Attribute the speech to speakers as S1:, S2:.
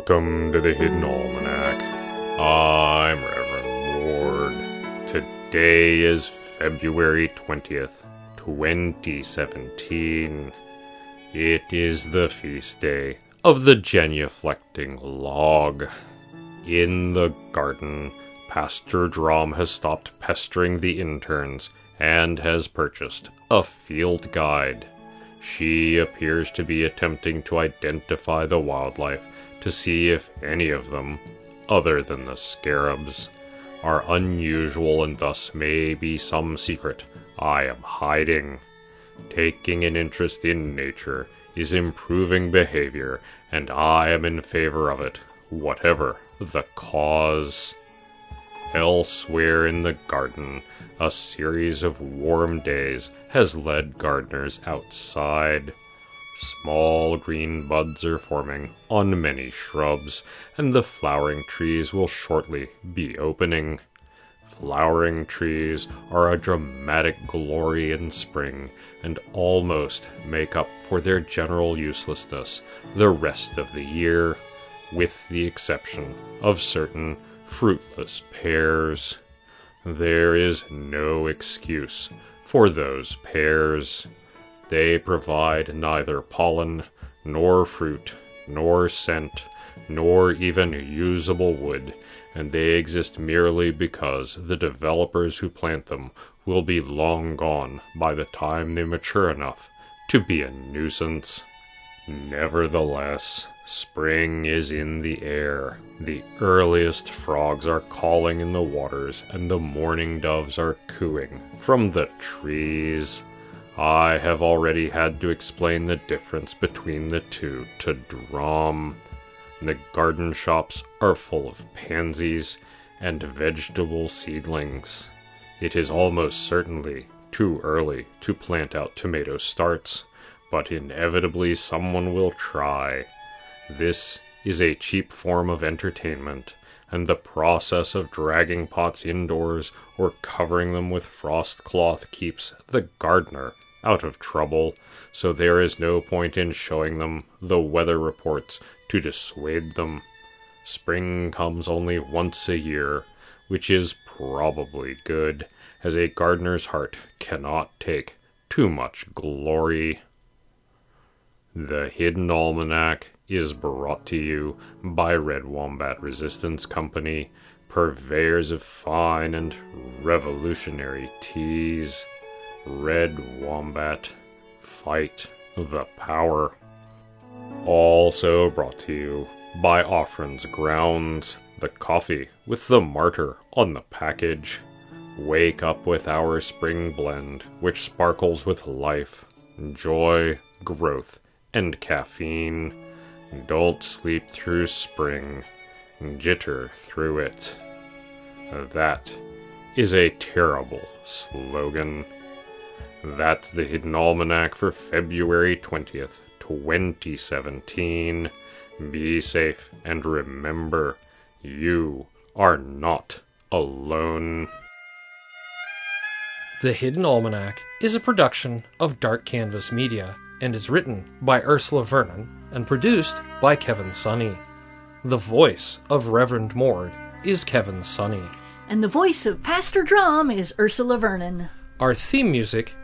S1: Welcome to the Hidden Almanac. I'm Reverend Mord. Today is February 20th, 2017. It is the feast day of the genuflecting log. In the garden, Pastor Drom has stopped pestering the interns and has purchased a field guide. She appears to be attempting to identify the wildlife to see if any of them, other than the scarabs, are unusual and thus may be some secret I am hiding. Taking an interest in nature is improving behavior, and I am in favor of it, whatever the cause. Elsewhere in the garden, a series of warm days has led gardeners outside. Small green buds are forming on many shrubs, and the flowering trees will shortly be opening. Flowering trees are a dramatic glory in spring and almost make up for their general uselessness the rest of the year, with the exception of certain fruitless pears. There is no excuse for those pears. They provide neither pollen, nor fruit, nor scent, nor even usable wood, and they exist merely because the developers who plant them will be long gone by the time they mature enough to be a nuisance. Nevertheless, spring is in the air. The earliest frogs are calling in the waters, and the mourning doves are cooing from the trees. I have already had to explain the difference between the two to Drom. The garden shops are full of pansies and vegetable seedlings. It is almost certainly too early to plant out tomato starts but inevitably someone will try. This is a cheap form of entertainment, and the process of dragging pots indoors or covering them with frost cloth keeps the gardener out of trouble, so there is no point in showing them the weather reports to dissuade them. Spring comes only once a year, which is probably good, as a gardener's heart cannot take too much glory. The Hidden Almanac is brought to you by Red Wombat Resistance Company, purveyors of fine and revolutionary teas. Red Wombat, fight the power. Also brought to you by Offran's Grounds, the coffee with the martyr on the package. Wake up with our spring blend, which sparkles with life, joy, growth, and caffeine. Don't sleep through spring, jitter through it. That is a terrible slogan. That's the Hidden Almanac for February 20th, 2017. Be safe and remember, you are not alone.
S2: The Hidden Almanac is a production of Dark Canvas Media and is written by Ursula Vernon and produced by Kevin Sonney. The voice of Reverend Mord is Kevin Sonney.
S3: And the voice of Pastor Drom is Ursula Vernon.
S2: Our theme music